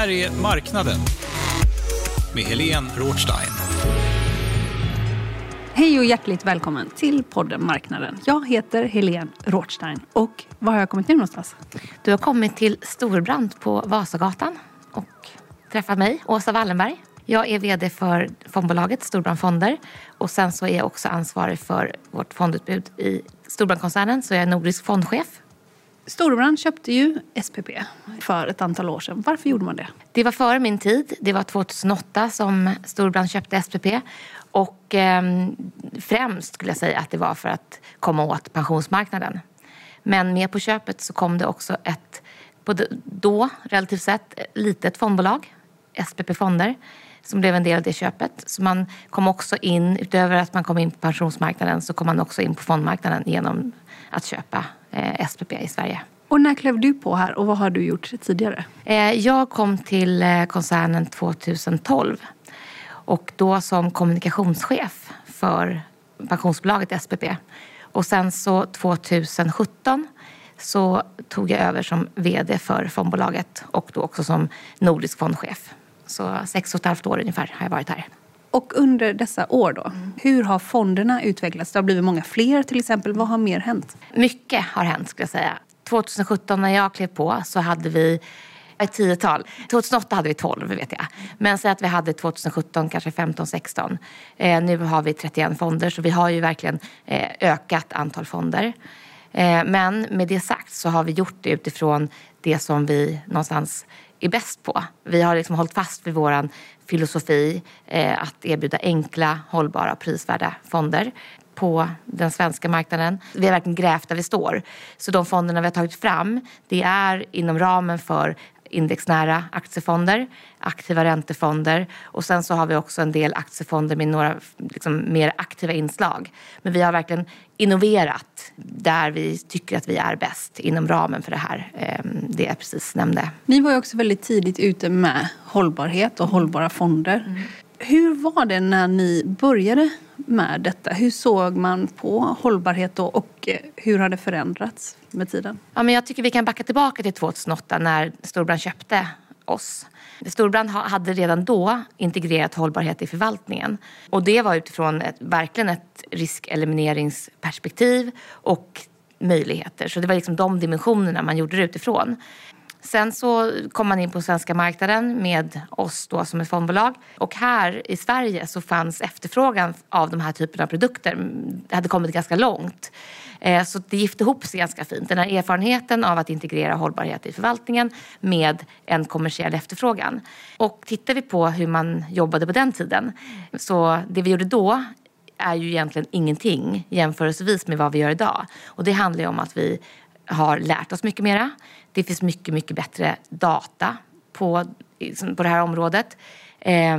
här är Marknaden med Helene Rothstein. Hej och hjärtligt välkommen till podden Marknaden. Jag heter Helene Rothstein och var har jag kommit nu någonstans? Du har kommit till Storbrand på Vasagatan och träffat mig, Åsa Wallenberg. Jag är VD för fondbolaget Storbrand Fonder och sen så är jag också ansvarig för vårt fondutbud i Storbrandkoncernen så jag är nordisk fondchef. Storbrand köpte ju SPP för ett antal år sedan. Varför gjorde man det? Det var före min tid. Det var 2008 som Storbrand köpte SPP. Och eh, främst skulle jag säga att det var för att komma åt pensionsmarknaden. Men med på köpet så kom det också ett, både då relativt sett, litet fondbolag, SPP Fonder, som blev en del av det köpet. Så man kom också in, utöver att man kom in på pensionsmarknaden, så kom man också in på fondmarknaden genom att köpa eh, SPP i Sverige. Och när klev du på här och vad har du gjort tidigare? Eh, jag kom till eh, koncernen 2012 och då som kommunikationschef för pensionsbolaget SPP. Och sen så 2017 så tog jag över som VD för fondbolaget och då också som nordisk fondchef. Så sex och ett halvt år ungefär har jag varit här. Och under dessa år då, hur har fonderna utvecklats? Det har blivit många fler till exempel. Vad har mer hänt? Mycket har hänt skulle jag säga. 2017 när jag klev på så hade vi ett tiotal. 2008 hade vi 12 vet jag. Men säg att vi hade 2017 kanske 15, 16. Eh, nu har vi 31 fonder så vi har ju verkligen eh, ökat antal fonder. Eh, men med det sagt så har vi gjort det utifrån det som vi någonstans är bäst på. Vi har liksom hållit fast vid vår filosofi eh, att erbjuda enkla, hållbara och prisvärda fonder på den svenska marknaden. Vi har verkligen grävt där vi står. Så de fonderna vi har tagit fram, det är inom ramen för indexnära aktiefonder, aktiva räntefonder och sen så har vi också en del aktiefonder med några liksom, mer aktiva inslag. Men vi har verkligen innoverat där vi tycker att vi är bäst inom ramen för det här, ehm, det jag precis nämnde. Ni var ju också väldigt tidigt ute med hållbarhet och hållbara fonder. Mm. Hur var det när ni började med detta? Hur såg man på hållbarhet då och eh, hur har det förändrats med tiden? Ja, men jag tycker vi kan backa tillbaka till 2008 när Storbrand köpte oss. Storbrand hade redan då integrerat hållbarhet i förvaltningen. Och det var utifrån ett, verkligen ett riskelimineringsperspektiv och möjligheter. Så det var liksom de dimensionerna man gjorde det utifrån. Sen så kom man in på svenska marknaden med oss då som ett fondbolag. Och här i Sverige så fanns efterfrågan av de här typerna av produkter. Mm, det hade kommit ganska långt. Eh, så det gifte ihop sig ganska fint. Den här erfarenheten av att integrera hållbarhet i förvaltningen med en kommersiell efterfrågan. Och tittar vi på hur man jobbade på den tiden så det vi gjorde då är ju egentligen ingenting jämförelsevis med vad vi gör idag. Och det handlar ju om att vi har lärt oss mycket mera. Det finns mycket, mycket bättre data på, på det här området. Eh,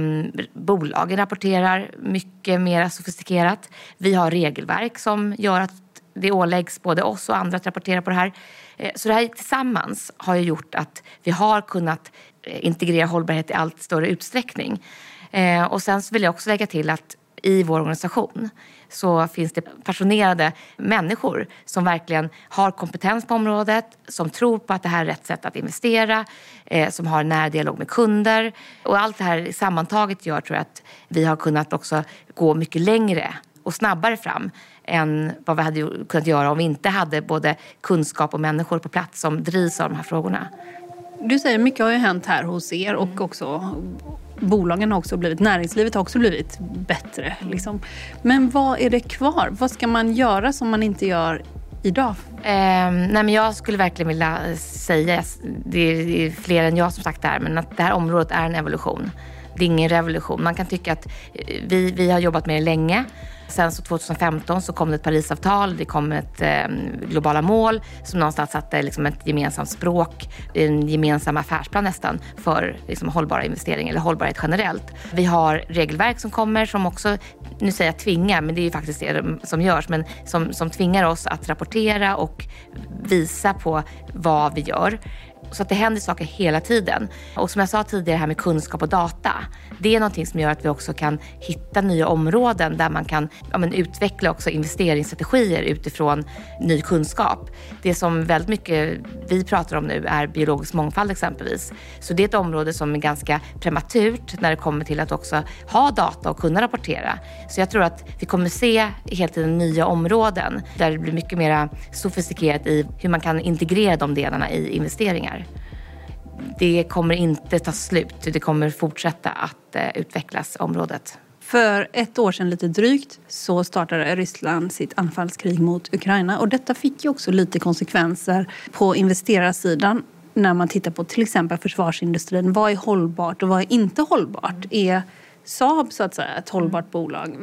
bolagen rapporterar mycket mer sofistikerat. Vi har regelverk som gör att det åläggs både oss och andra att rapportera på det här. Eh, så det här tillsammans har ju gjort att vi har kunnat eh, integrera hållbarhet i allt större utsträckning. Eh, och sen vill jag också lägga till att i vår organisation så finns det passionerade människor som verkligen har kompetens på området, som tror på att det här är rätt sätt att investera, eh, som har nära dialog med kunder. Och allt det här sammantaget gör tror jag att vi har kunnat också gå mycket längre och snabbare fram än vad vi hade kunnat göra om vi inte hade både kunskap och människor på plats som drivs av de här frågorna. Du säger mycket har ju hänt här hos er och mm. också bolagen har också blivit, näringslivet har också blivit bättre. Liksom. Men vad är det kvar? Vad ska man göra som man inte gör idag? Eh, nej men jag skulle verkligen vilja säga, det är fler än jag som sagt det här, men att det här området är en evolution. Det är ingen revolution. Man kan tycka att eh, vi, vi har jobbat med det länge Sen så 2015 så kom det ett Parisavtal, det kom ett eh, globala mål som någonstans satte liksom ett gemensamt språk, en gemensam affärsplan nästan för liksom, hållbara investeringar eller hållbarhet generellt. Vi har regelverk som kommer som också, nu säger jag tvingar, men det är ju faktiskt det som görs, men som, som tvingar oss att rapportera och visa på vad vi gör. Så att det händer saker hela tiden. Och som jag sa tidigare här med kunskap och data. Det är någonting som gör att vi också kan hitta nya områden där man kan ja, men, utveckla också investeringsstrategier utifrån ny kunskap. Det som väldigt mycket vi pratar om nu är biologisk mångfald exempelvis. Så det är ett område som är ganska prematurt när det kommer till att också ha data och kunna rapportera. Så jag tror att vi kommer se helt tiden nya områden där det blir mycket mer sofistikerat i hur man kan integrera de delarna i investeringar. Det kommer inte ta slut. Det kommer fortsätta att eh, utvecklas, området. För ett år sedan lite drygt så startade Ryssland sitt anfallskrig mot Ukraina och detta fick ju också lite konsekvenser på investerarsidan när man tittar på till exempel försvarsindustrin. Vad är hållbart och vad är inte hållbart? Är Saab så att säga ett hållbart bolag?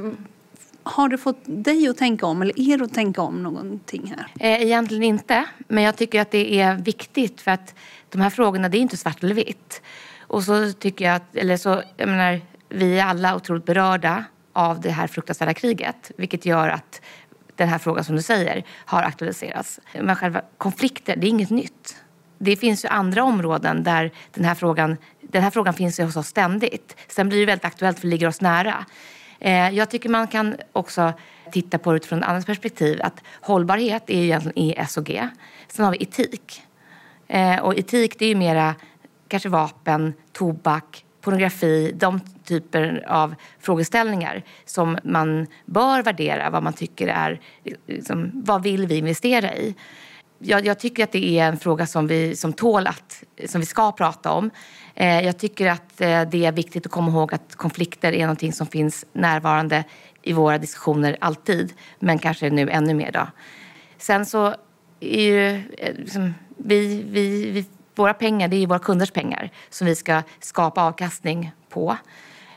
Har det fått dig att tänka om eller er att tänka om någonting här? Eh, egentligen inte, men jag tycker att det är viktigt för att de här frågorna, det är inte svart eller vitt. Och så tycker jag att, eller så, jag menar, vi är alla otroligt berörda av det här fruktansvärda kriget, vilket gör att den här frågan som du säger har aktualiserats. Men själva konflikter, det är inget nytt. Det finns ju andra områden där den här frågan, den här frågan finns ju hos oss ständigt. Sen blir det väldigt aktuellt för det ligger oss nära. Eh, jag tycker man kan också titta på det utifrån ett annat perspektiv. Att hållbarhet är ju egentligen ESG. Sen har vi etik. Eh, och etik det är ju mera kanske vapen, tobak, pornografi, de typer av frågeställningar som man bör värdera, vad man tycker är, liksom, vad vill vi investera i? Jag, jag, tycker att det är en fråga som vi som tål att, som vi ska prata om. Eh, jag tycker att eh, det är viktigt att komma ihåg att konflikter är någonting som finns närvarande i våra diskussioner alltid, men kanske nu ännu mer. Då. Sen så är ju eh, liksom, vi, vi, vi, våra pengar, det är ju våra kunders pengar som vi ska skapa avkastning på.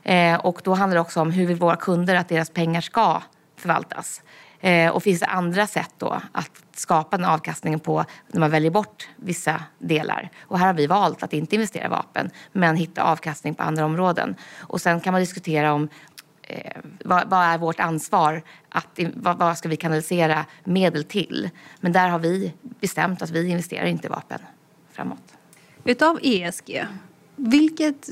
Eh, och då handlar det också om hur vill våra kunder att deras pengar ska förvaltas. Eh, och finns det andra sätt då att skapa den avkastningen på när man väljer bort vissa delar? Och här har vi valt att inte investera i vapen men hitta avkastning på andra områden. Och sen kan man diskutera om eh, vad, vad, är vårt ansvar? Att, vad, vad, ska vi kanalisera medel till? Men där har vi bestämt att vi investerar inte i vapen framåt. Utav ESG, vilket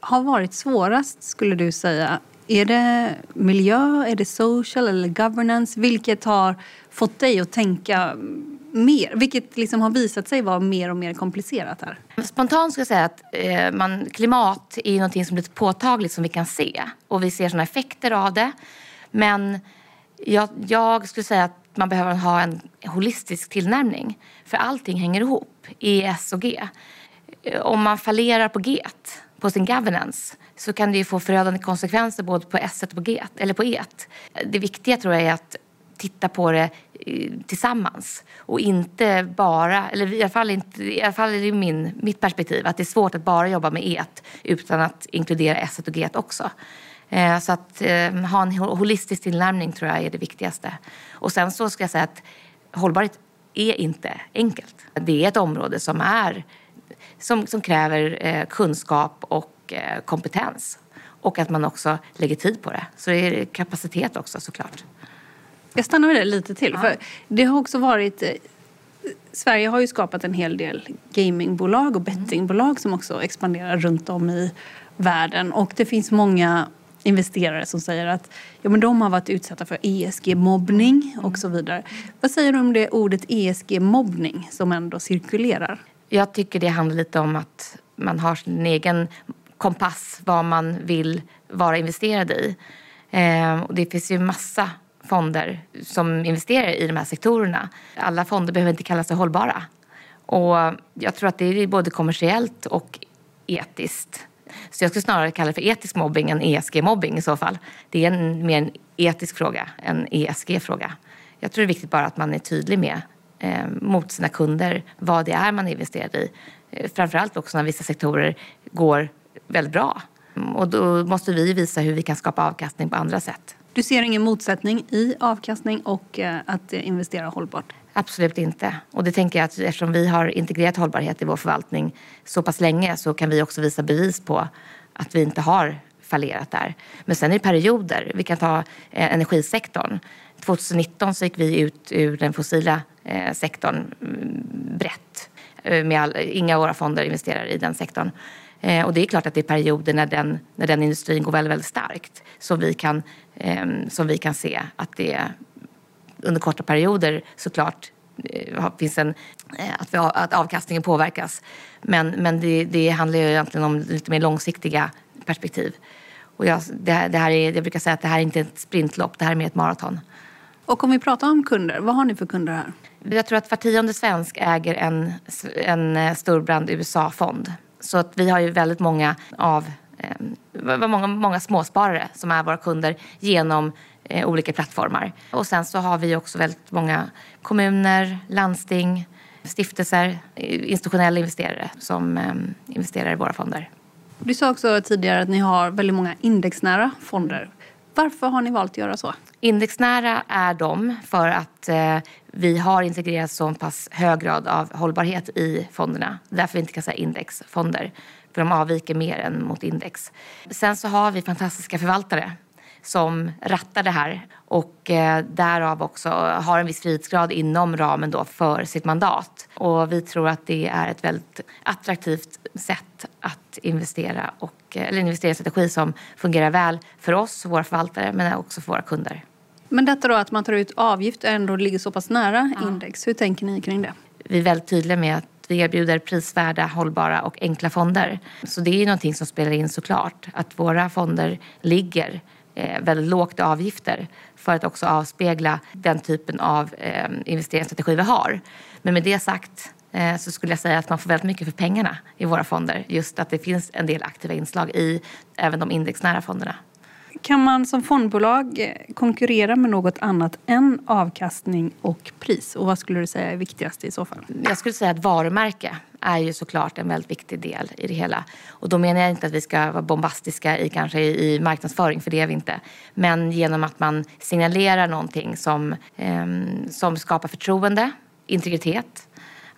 har varit svårast skulle du säga är det miljö, är det social eller governance? Vilket har fått dig att tänka mer? Vilket liksom har visat sig vara mer och mer komplicerat här? Spontant ska jag säga att eh, man, klimat är något som blir påtagligt som vi kan se. Och vi ser sådana effekter av det. Men jag, jag skulle säga att man behöver ha en holistisk tillnärmning. För allting hänger ihop, ES och G. Eh, om man fallerar på G, på sin governance, så kan det ju få förödande konsekvenser både på S och på G, eller på E. Det viktiga tror jag är att titta på det eh, tillsammans och inte bara, eller i alla fall, inte, i alla fall är det min, mitt perspektiv, att det är svårt att bara jobba med E utan att inkludera S och G också. Eh, så att eh, ha en holistisk tillnärmning tror jag är det viktigaste. Och sen så ska jag säga att hållbarhet är inte enkelt. Det är ett område som, är, som, som kräver kunskap och Eh, kompetens. Och att man också lägger tid på det. Så det är kapacitet också såklart. Jag stannar med det lite till. Ja. För det har också varit... Eh, Sverige har ju skapat en hel del gamingbolag och bettingbolag som också expanderar runt om i världen. Och det finns många investerare som säger att ja, men de har varit utsatta för ESG-mobbning och så vidare. Vad säger du om det ordet ESG-mobbning som ändå cirkulerar? Jag tycker det handlar lite om att man har sin egen kompass vad man vill vara investerad i. Eh, och det finns ju massa fonder som investerar i de här sektorerna. Alla fonder behöver inte kalla sig hållbara. Och jag tror att det är både kommersiellt och etiskt. Så jag skulle snarare kalla det för etisk mobbing än ESG-mobbing i så fall. Det är en, mer en etisk fråga än ESG-fråga. Jag tror det är viktigt bara att man är tydlig med eh, mot sina kunder vad det är man investerar i. Eh, framförallt också när vissa sektorer går väldigt bra. Och då måste vi visa hur vi kan skapa avkastning på andra sätt. Du ser ingen motsättning i avkastning och eh, att investera hållbart? Absolut inte. Och det tänker jag att eftersom vi har integrerat hållbarhet i vår förvaltning så pass länge så kan vi också visa bevis på att vi inte har fallerat där. Men sen är det perioder. Vi kan ta eh, energisektorn. 2019 så gick vi ut ur den fossila eh, sektorn mm, brett eh, med all, inga av våra fonder investerar i den sektorn. Eh, och det är klart att det är perioder när den, när den industrin går väldigt, väldigt starkt som vi, kan, eh, som vi kan se att det under korta perioder såklart eh, finns en, eh, att, vi, att avkastningen påverkas. Men, men det, det handlar ju egentligen om lite mer långsiktiga perspektiv. Och jag, det, det här är, jag brukar säga att det här är inte ett sprintlopp, det här är mer ett maraton. Och om vi pratar om kunder, vad har ni för kunder här? Jag tror att var tionde svensk äger en, en eh, Storbrand USA-fond. Så att vi har ju väldigt många av eh, många, många småsparare som är våra kunder genom eh, olika plattformar. Och sen så har vi också väldigt många kommuner, landsting, stiftelser, institutionella investerare som eh, investerar i våra fonder. Du sa också tidigare att ni har väldigt många indexnära fonder. Varför har ni valt att göra så? Indexnära är de för att eh, vi har integrerat så pass hög grad av hållbarhet i fonderna. Därför vi inte kan säga indexfonder. För de avviker mer än mot index. Sen så har vi fantastiska förvaltare som rattar det här och eh, därav också har en viss frihetsgrad inom ramen då för sitt mandat. Och vi tror att det är ett väldigt attraktivt sätt att investera och, eh, eller investeringsstrategi som fungerar väl för oss, våra förvaltare, men också för våra kunder. Men detta då att man tar ut avgift och ändå ligger så pass nära ja. index, hur tänker ni kring det? Vi är väldigt tydliga med att vi erbjuder prisvärda, hållbara och enkla fonder. Så det är ju någonting som spelar in såklart, att våra fonder ligger väldigt lågt i avgifter för att också avspegla den typen av eh, investeringsstrategi vi har. Men med det sagt eh, så skulle jag säga att man får väldigt mycket för pengarna i våra fonder. Just att det finns en del aktiva inslag i även de indexnära fonderna. Kan man som fondbolag eh, konkurrera med något annat än avkastning och pris? Och vad skulle du säga är viktigast i så fall? Jag skulle säga att varumärke är ju såklart en väldigt viktig del i det hela. Och då menar jag inte att vi ska vara bombastiska i, kanske i marknadsföring, för det är vi inte. Men genom att man signalerar någonting som, eh, som skapar förtroende, integritet,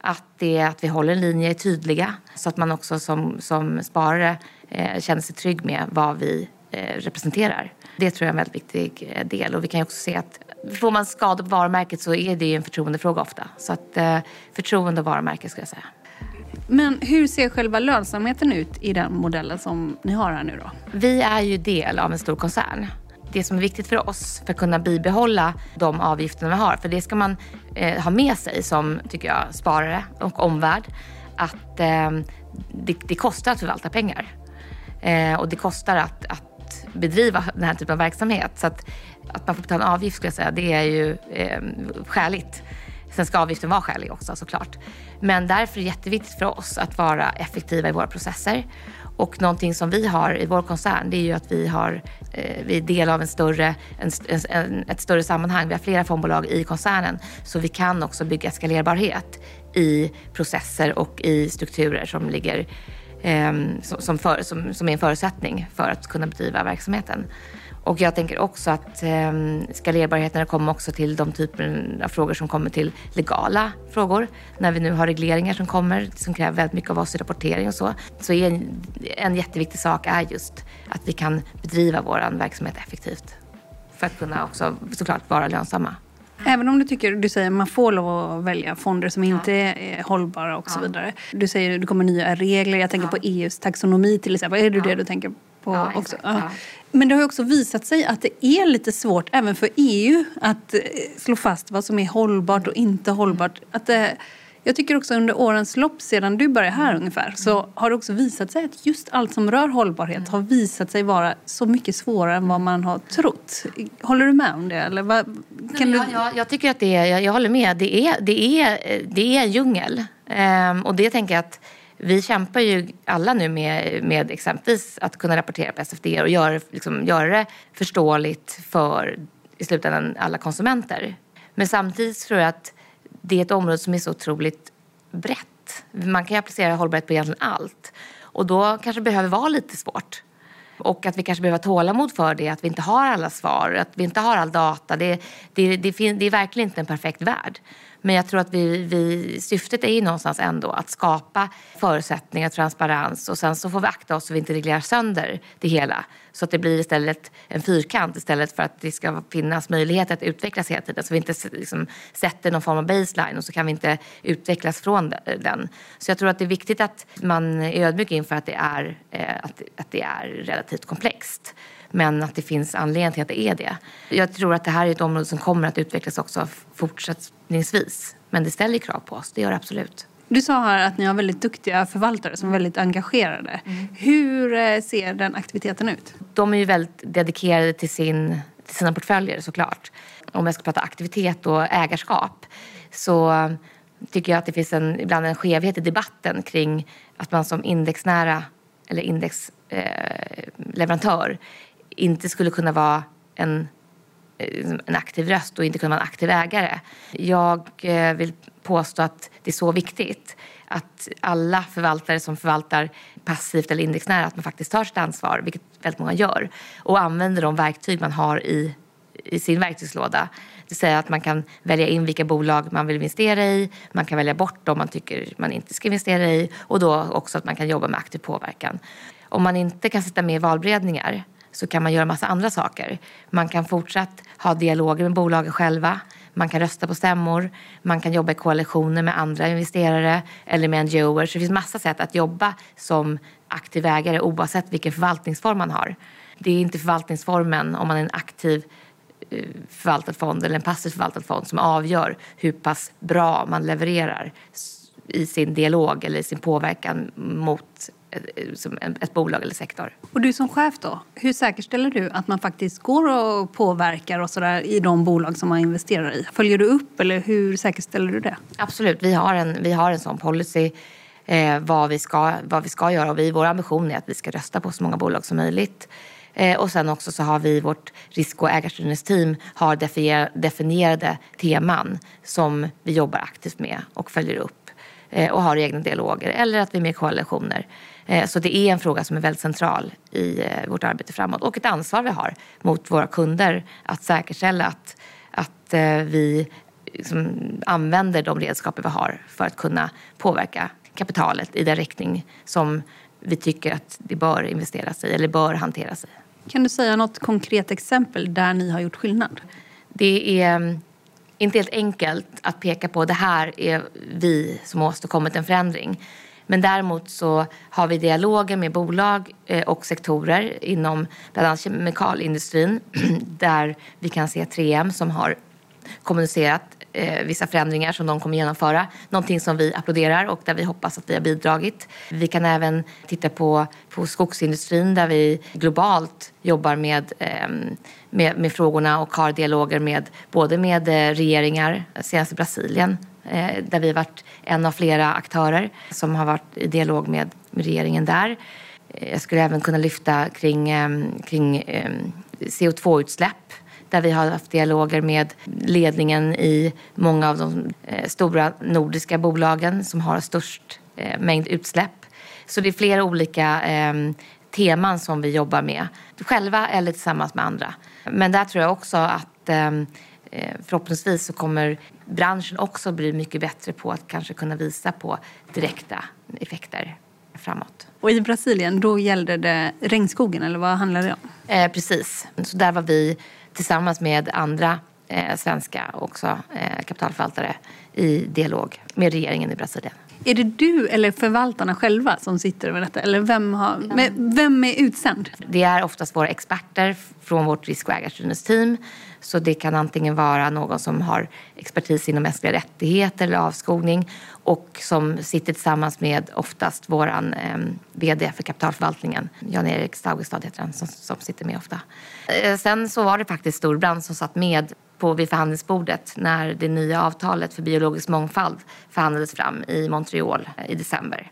att, det, att vi håller en linje är tydliga så att man också som, som sparare eh, känner sig trygg med vad vi Eh, representerar. Det tror jag är en väldigt viktig eh, del. Och vi kan också se att får man skador på varumärket så är det ju en förtroendefråga ofta. Så att eh, förtroende och varumärke skulle jag säga. Men hur ser själva lönsamheten ut i den modellen som ni har här nu då? Vi är ju del av en stor koncern. Det som är viktigt för oss för att kunna bibehålla de avgifterna vi har, för det ska man eh, ha med sig som, tycker jag, sparare och omvärld, att eh, det, det, kostar att förvalta pengar. Eh, och det kostar att, att bedriva den här typen av verksamhet. Så att, att man får betala en avgift skulle jag säga, det är ju eh, skäligt. Sen ska avgiften vara skälig också såklart. Men därför är det jätteviktigt för oss att vara effektiva i våra processer. Och någonting som vi har i vår koncern det är ju att vi, har, eh, vi är del av en större, en, en, ett större sammanhang. Vi har flera fondbolag i koncernen så vi kan också bygga skalerbarhet i processer och i strukturer som ligger Ehm, som, för, som, som är en förutsättning för att kunna bedriva verksamheten. Och jag tänker också att eh, skalerbarheten kommer också till de typer av frågor som kommer till legala frågor. När vi nu har regleringar som kommer som kräver väldigt mycket av oss i rapportering och så. Så en, en jätteviktig sak är just att vi kan bedriva vår verksamhet effektivt. För att kunna också såklart vara lönsamma. Även om du tycker, du säger att man får lov att välja fonder som inte är hållbara och så vidare. Du säger att det kommer nya regler. Jag tänker på EUs taxonomi till exempel. Är det det du tänker på också? Men det har också visat sig att det är lite svårt även för EU att eh, slå fast vad som är hållbart och inte hållbart. Att det, jag tycker också under årens lopp, sedan du började här ungefär, så har det också visat sig att just allt som rör hållbarhet har visat sig vara så mycket svårare än vad man har trott. Håller du med om det? Eller vad, kan Nej, du... jag, jag, tycker att det är, jag, jag, håller med. Det är, det är, det är en djungel. Ehm, och det tänker jag att vi kämpar ju alla nu med, med exempelvis att kunna rapportera på SFD och göra, liksom, göra det förståeligt för i slutändan alla konsumenter. Men samtidigt tror jag att det är ett område som är så otroligt brett. Man kan ju applicera hållbarhet på egentligen allt. Och då kanske det behöver vara lite svårt. Och att vi kanske behöver ha tålamod för det, att vi inte har alla svar, att vi inte har all data. Det, det, det, det är verkligen inte en perfekt värld. Men jag tror att vi, vi, syftet är ju någonstans ändå att skapa förutsättningar, transparens och sen så får vi akta oss så vi inte reglerar sönder det hela. Så att det blir istället en fyrkant istället för att det ska finnas möjligheter att utvecklas hela tiden. Så vi inte liksom sätter någon form av baseline och så kan vi inte utvecklas från den. Så jag tror att det är viktigt att man är ödmjuk inför att det är, eh, att, att det är relativt komplext. Men att det finns anledning till att det är det. Jag tror att det här är ett område som kommer att utvecklas också fortsatt fortsättningsvis. Men det ställer krav på oss, det gör det absolut. Du sa här att ni har väldigt duktiga förvaltare som är väldigt engagerade. Mm. Hur eh, ser den aktiviteten ut? De är ju väldigt dedikerade till, sin, till sina portföljer såklart. Om jag ska prata aktivitet och ägarskap så tycker jag att det finns en, ibland en skevhet i debatten kring att man som indexnära eller indexleverantör eh, inte skulle kunna vara en, Eh, en aktiv röst och inte kunna vara en aktiv ägare. Jag eh, vill påstå att det är så viktigt att alla förvaltare som förvaltar passivt eller indexnära att man faktiskt tar sitt ansvar, vilket väldigt många gör, och använder de verktyg man har i, i sin verktygslåda. Det vill säga att man kan välja in vilka bolag man vill investera i, man kan välja bort dem man tycker man inte ska investera i och då också att man kan jobba med aktiv påverkan. Om man inte kan sitta med i valberedningar så kan man göra massa andra saker. Man kan fortsatt ha dialoger med bolagen själva. Man kan rösta på stämmor. Man kan jobba i koalitioner med andra investerare eller med NGOer. Så det finns massa sätt att jobba som aktiv ägare oavsett vilken förvaltningsform man har. Det är inte förvaltningsformen om man är en aktiv eh, förvaltad fond eller en passiv förvaltad fond som avgör hur pass bra man levererar i sin dialog eller i sin påverkan mot som ett bolag eller sektor. Och du som chef då, hur säkerställer du att man faktiskt går och påverkar och så där i de bolag som man investerar i? Följer du upp eller hur säkerställer du det? Absolut, vi har en, vi har en sån policy eh, vad, vi ska, vad vi ska göra och vi, vår ambition är att vi ska rösta på så många bolag som möjligt. Eh, och sen också så har vi vårt risk och ägarstyrningsteam har definierade teman som vi jobbar aktivt med och följer upp och har egna dialoger eller att vi är med i koalitioner. Eh, så det är en fråga som är väldigt central i eh, vårt arbete framåt och ett ansvar vi har mot våra kunder att säkerställa att, att eh, vi liksom använder de redskap vi har för att kunna påverka kapitalet i den riktning som vi tycker att det bör investeras i eller bör hanteras i. Kan du säga något konkret exempel där ni har gjort skillnad? Det är mm, inte helt enkelt att peka på det här är vi som har åstadkommit en förändring. Men däremot så har vi dialoger med bolag eh, och sektorer inom bland annat kemikalieindustrin där vi kan se 3M som har kommunicerat eh, vissa förändringar som de kommer genomföra. Någonting som vi applåderar och där vi hoppas att vi har bidragit. Vi kan även titta på, på skogsindustrin där vi globalt jobbar med, eh, med, med frågorna och har dialoger med både med eh, regeringar, senast i Brasilien Eh, där vi har varit en av flera aktörer som har varit i dialog med, regeringen där. Eh, jag skulle även kunna lyfta kring, eh, kring CO2-utsläpp där vi har haft dialoger med ledningen i många av de eh, stora nordiska bolagen som har störst mängd utsläpp. Så det är flera olika ehm, teman som vi jobbar med, själva eller tillsammans med andra. Men där tror jag också att Eh, förhoppningsvis så kommer branschen också bli mycket bättre på att kanske kunna visa på direkta effekter framåt. Och i Brasilien, då gällde det regnskogen eller vad handlade det om? Eh, precis, så där var vi tillsammans med andra eh, svenska också eh, kapitalförvaltare i dialog med regeringen i Brasilien. Är det du eller förvaltarna själva som sitter med detta? Eller vem, har, vem är utsänd? Det är oftast våra experter från vårt risk och ägarstyrningsteam. Så det kan antingen vara någon som har expertis inom mänskliga rättigheter eller avskogning och som sitter tillsammans med oftast vår eh, VD för kapitalförvaltningen, Jan-Erik Staugestad heter han, som, som sitter med ofta. Eh, sen så var det faktiskt Storbrand som satt med på, vid förhandlingsbordet när det nya avtalet för biologisk mångfald förhandlades fram i Montreal eh, i december.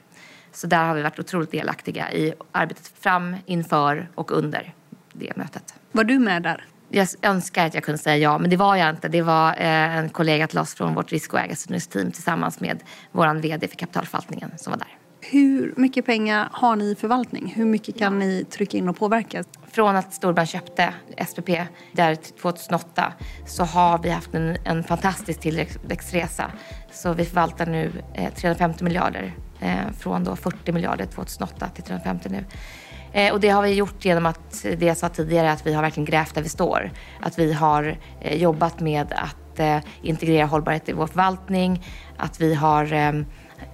Så där har vi varit otroligt delaktiga i arbetet fram, inför och under det mötet. Var du med där? Jag önskar att jag kunde säga ja, men det var jag inte. Det var eh, en kollega till oss från vårt risk och ägarstyrningsteam tillsammans med vår VD för kapitalförvaltningen som var där. Hur mycket pengar har ni i förvaltning? Hur mycket kan ni trycka in och påverka? Från att Storbrandt köpte SPP där 2008 så har vi haft en, en fantastisk tillväxtresa. Så vi förvaltar nu eh, 350 miljarder eh, från då 40 miljarder 2008 till 350 nu. Eh, och det har vi gjort genom att, det jag sa tidigare, att vi har verkligen grävt där vi står. Att vi har eh, jobbat med att eh, integrera hållbarhet i vår förvaltning, att vi har eh,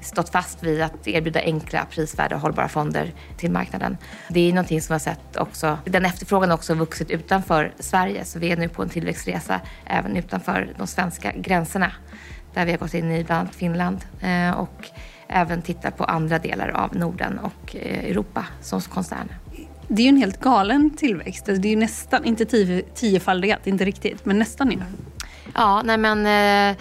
stått fast vid att erbjuda enkla, prisvärda och hållbara fonder till marknaden. Det är någonting som vi har sett också, den efterfrågan har också vuxit utanför Sverige så vi är nu på en tillväxtresa även utanför de svenska gränserna där vi har gått in i bland annat Finland eh, och även tittar på andra delar av Norden och eh, Europa som koncern. Det är ju en helt galen tillväxt. Det är ju nästan, inte tio, tiofaldigat, inte riktigt, men nästan ju. Ja, nej men eh,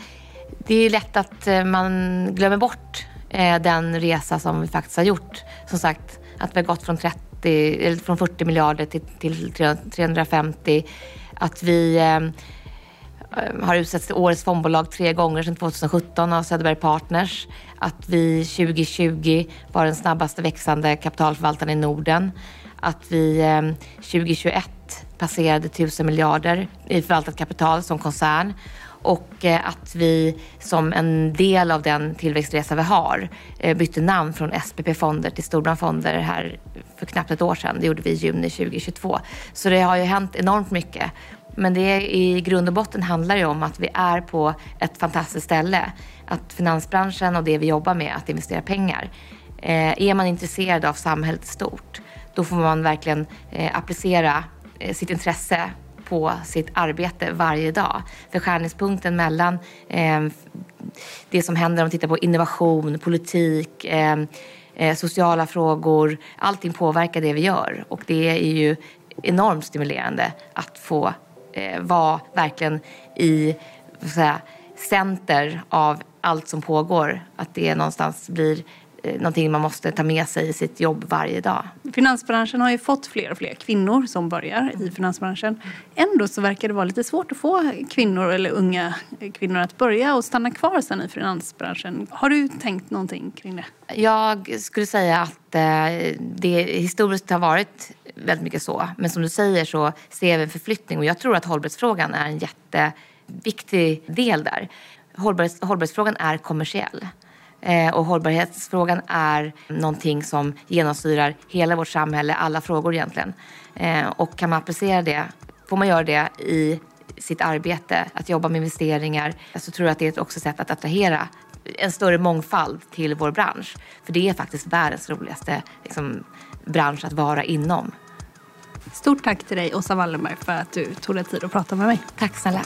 det är lätt att eh, man glömmer bort eh, den resa som vi faktiskt har gjort. Som sagt, att vi har gått från, 30, eller från 40 miljarder till, till 350. Att vi eh, har utsetts till årets fondbolag tre gånger sedan 2017 av Söderberg Partners. Att vi 2020 var den snabbaste växande kapitalförvaltaren i Norden. Att vi 2021 passerade 1000 miljarder i förvaltat kapital som koncern och eh, att vi som en del av den tillväxtresa vi har eh, bytte namn från SPP-fonder till Storbrandfonder här för knappt ett år sedan. Det gjorde vi i juni 2022. Så det har ju hänt enormt mycket. Men det i grund och botten handlar ju om att vi är på ett fantastiskt ställe. Att finansbranschen och det vi jobbar med, att investera pengar. Eh, är man intresserad av samhället stort, då får man verkligen eh, applicera sitt intresse på sitt arbete varje dag. För skärningspunkten mellan eh, det som händer om man tittar på innovation, politik, eh, eh, sociala frågor. Allting påverkar det vi gör och det är ju enormt stimulerande att få eh, vara verkligen i säga, center av allt som pågår. Att det någonstans blir någonting man måste ta med sig i sitt jobb varje dag. Finansbranschen har ju fått fler och fler kvinnor som börjar i finansbranschen. Ändå så verkar det vara lite svårt att få kvinnor eller unga kvinnor att börja och stanna kvar sen i finansbranschen. Har du tänkt någonting kring det? Jag skulle säga att eh, det historiskt har varit väldigt mycket så. Men som du säger så ser vi en förflyttning och jag tror att hållbarhetsfrågan är en jätteviktig del där. hållbarhetsfrågan är kommersiell. Eh, och hållbarhetsfrågan är någonting som genomsyrar hela vårt samhälle, alla frågor egentligen. Eh, och kan man applicera det, får man göra det i sitt arbete, att jobba med investeringar, så tror jag att det är också ett sätt att attrahera en större mångfald till vår bransch. För det är faktiskt världens roligaste liksom, bransch att vara inom. Stort tack till dig Åsa Wallenberg för att du tog dig tid att prata med mig. Tack snälla.